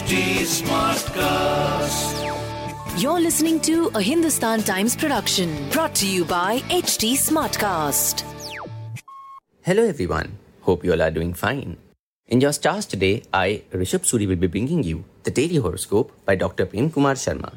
HT Smartcast. You're listening to a Hindustan Times production brought to you by HT Smartcast. Hello everyone. Hope you all are doing fine. In your stars today, I, Rishabh Suri, will be bringing you the daily horoscope by Dr. Prem Kumar Sharma.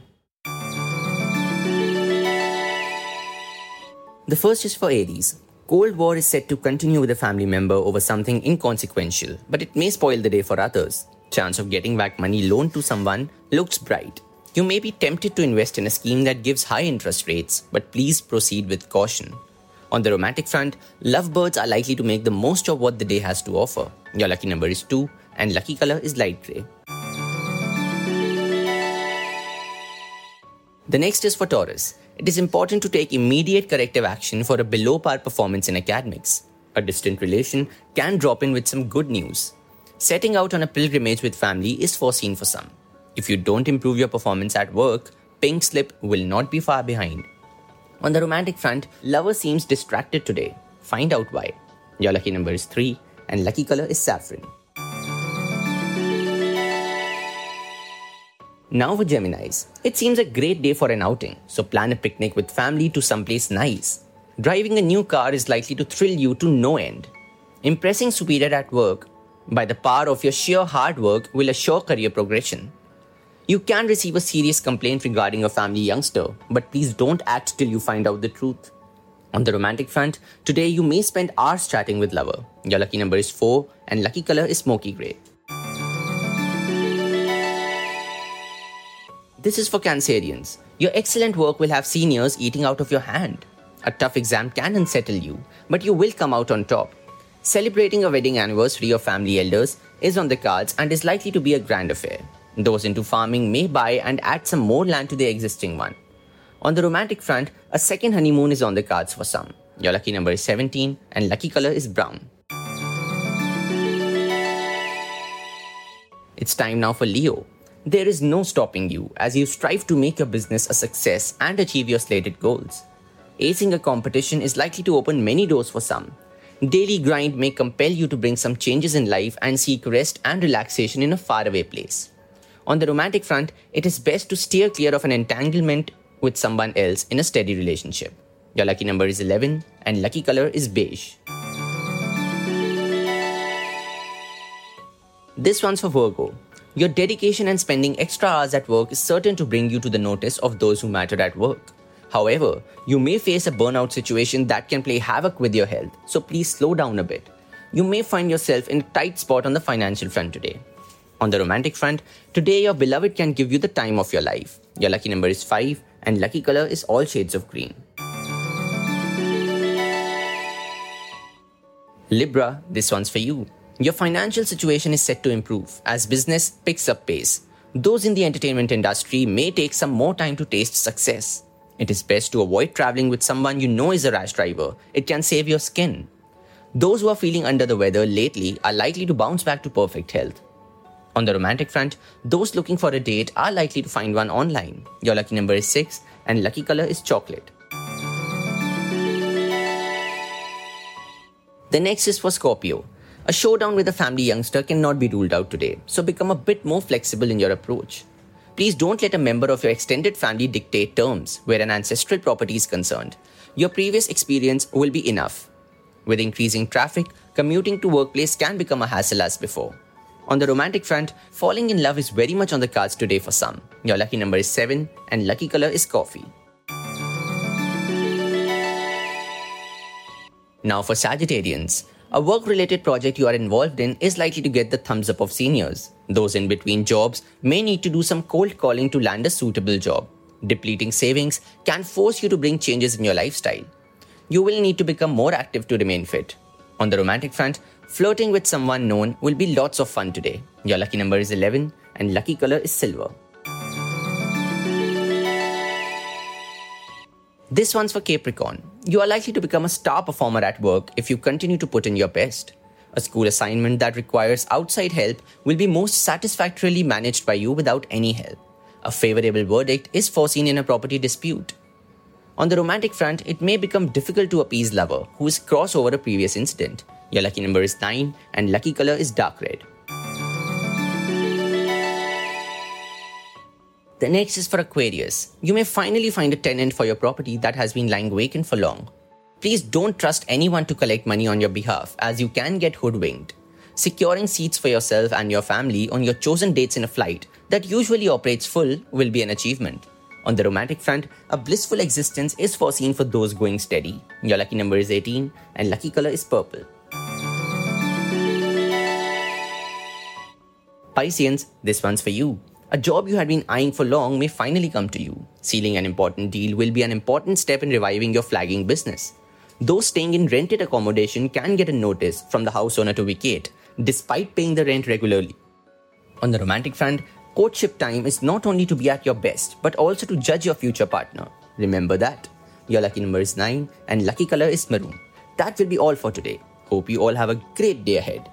The first is for Aries. Cold War is set to continue with a family member over something inconsequential, but it may spoil the day for others. Chance of getting back money loaned to someone looks bright. You may be tempted to invest in a scheme that gives high interest rates, but please proceed with caution. On the romantic front, lovebirds are likely to make the most of what the day has to offer. Your lucky number is 2 and lucky color is light grey. The next is for Taurus. It is important to take immediate corrective action for a below par performance in academics. A distant relation can drop in with some good news. Setting out on a pilgrimage with family is foreseen for some. If you don't improve your performance at work, pink slip will not be far behind. On the romantic front, lover seems distracted today. Find out why. Your lucky number is 3 and lucky color is saffron. Now for Geminis. It seems a great day for an outing, so plan a picnic with family to someplace nice. Driving a new car is likely to thrill you to no end. Impressing superior at work by the power of your sheer hard work will assure career progression. You can receive a serious complaint regarding a family youngster, but please don't act till you find out the truth. On the romantic front, today you may spend hours chatting with lover. Your lucky number is 4 and lucky color is smoky grey. This is for Cancerians. Your excellent work will have seniors eating out of your hand. A tough exam can unsettle you, but you will come out on top. Celebrating a wedding anniversary of family elders is on the cards and is likely to be a grand affair. Those into farming may buy and add some more land to their existing one. On the romantic front, a second honeymoon is on the cards for some. Your lucky number is 17 and lucky color is brown. It's time now for Leo. There is no stopping you as you strive to make your business a success and achieve your slated goals. Acing a competition is likely to open many doors for some. Daily grind may compel you to bring some changes in life and seek rest and relaxation in a faraway place. On the romantic front, it is best to steer clear of an entanglement with someone else in a steady relationship. Your lucky number is 11 and lucky color is beige. This one's for Virgo. Your dedication and spending extra hours at work is certain to bring you to the notice of those who matter at work. However, you may face a burnout situation that can play havoc with your health, so please slow down a bit. You may find yourself in a tight spot on the financial front today. On the romantic front, today your beloved can give you the time of your life. Your lucky number is 5 and lucky color is all shades of green. Libra, this one's for you. Your financial situation is set to improve as business picks up pace. Those in the entertainment industry may take some more time to taste success. It is best to avoid traveling with someone you know is a rash driver. It can save your skin. Those who are feeling under the weather lately are likely to bounce back to perfect health. On the romantic front, those looking for a date are likely to find one online. Your lucky number is 6 and lucky color is chocolate. The next is for Scorpio. A showdown with a family youngster cannot be ruled out today, so become a bit more flexible in your approach. Please don't let a member of your extended family dictate terms where an ancestral property is concerned. Your previous experience will be enough. With increasing traffic, commuting to workplace can become a hassle as before. On the romantic front, falling in love is very much on the cards today for some. Your lucky number is 7 and lucky color is coffee. Now for Sagittarians. A work related project you are involved in is likely to get the thumbs up of seniors. Those in between jobs may need to do some cold calling to land a suitable job. Depleting savings can force you to bring changes in your lifestyle. You will need to become more active to remain fit. On the romantic front, flirting with someone known will be lots of fun today. Your lucky number is 11 and lucky color is silver. This one's for Capricorn. You are likely to become a star performer at work if you continue to put in your best. A school assignment that requires outside help will be most satisfactorily managed by you without any help. A favorable verdict is foreseen in a property dispute. On the romantic front, it may become difficult to appease lover who is cross over a previous incident. Your lucky number is 9 and lucky color is dark red. The next is for Aquarius. You may finally find a tenant for your property that has been lying vacant for long. Please don't trust anyone to collect money on your behalf as you can get hoodwinked. Securing seats for yourself and your family on your chosen dates in a flight that usually operates full will be an achievement. On the romantic front, a blissful existence is foreseen for those going steady. Your lucky number is 18 and lucky color is purple. Pisceans, this one's for you. A job you had been eyeing for long may finally come to you. Sealing an important deal will be an important step in reviving your flagging business. Those staying in rented accommodation can get a notice from the house owner to vacate, despite paying the rent regularly. On the romantic front, courtship time is not only to be at your best, but also to judge your future partner. Remember that. Your lucky number is 9 and lucky color is maroon. That will be all for today. Hope you all have a great day ahead.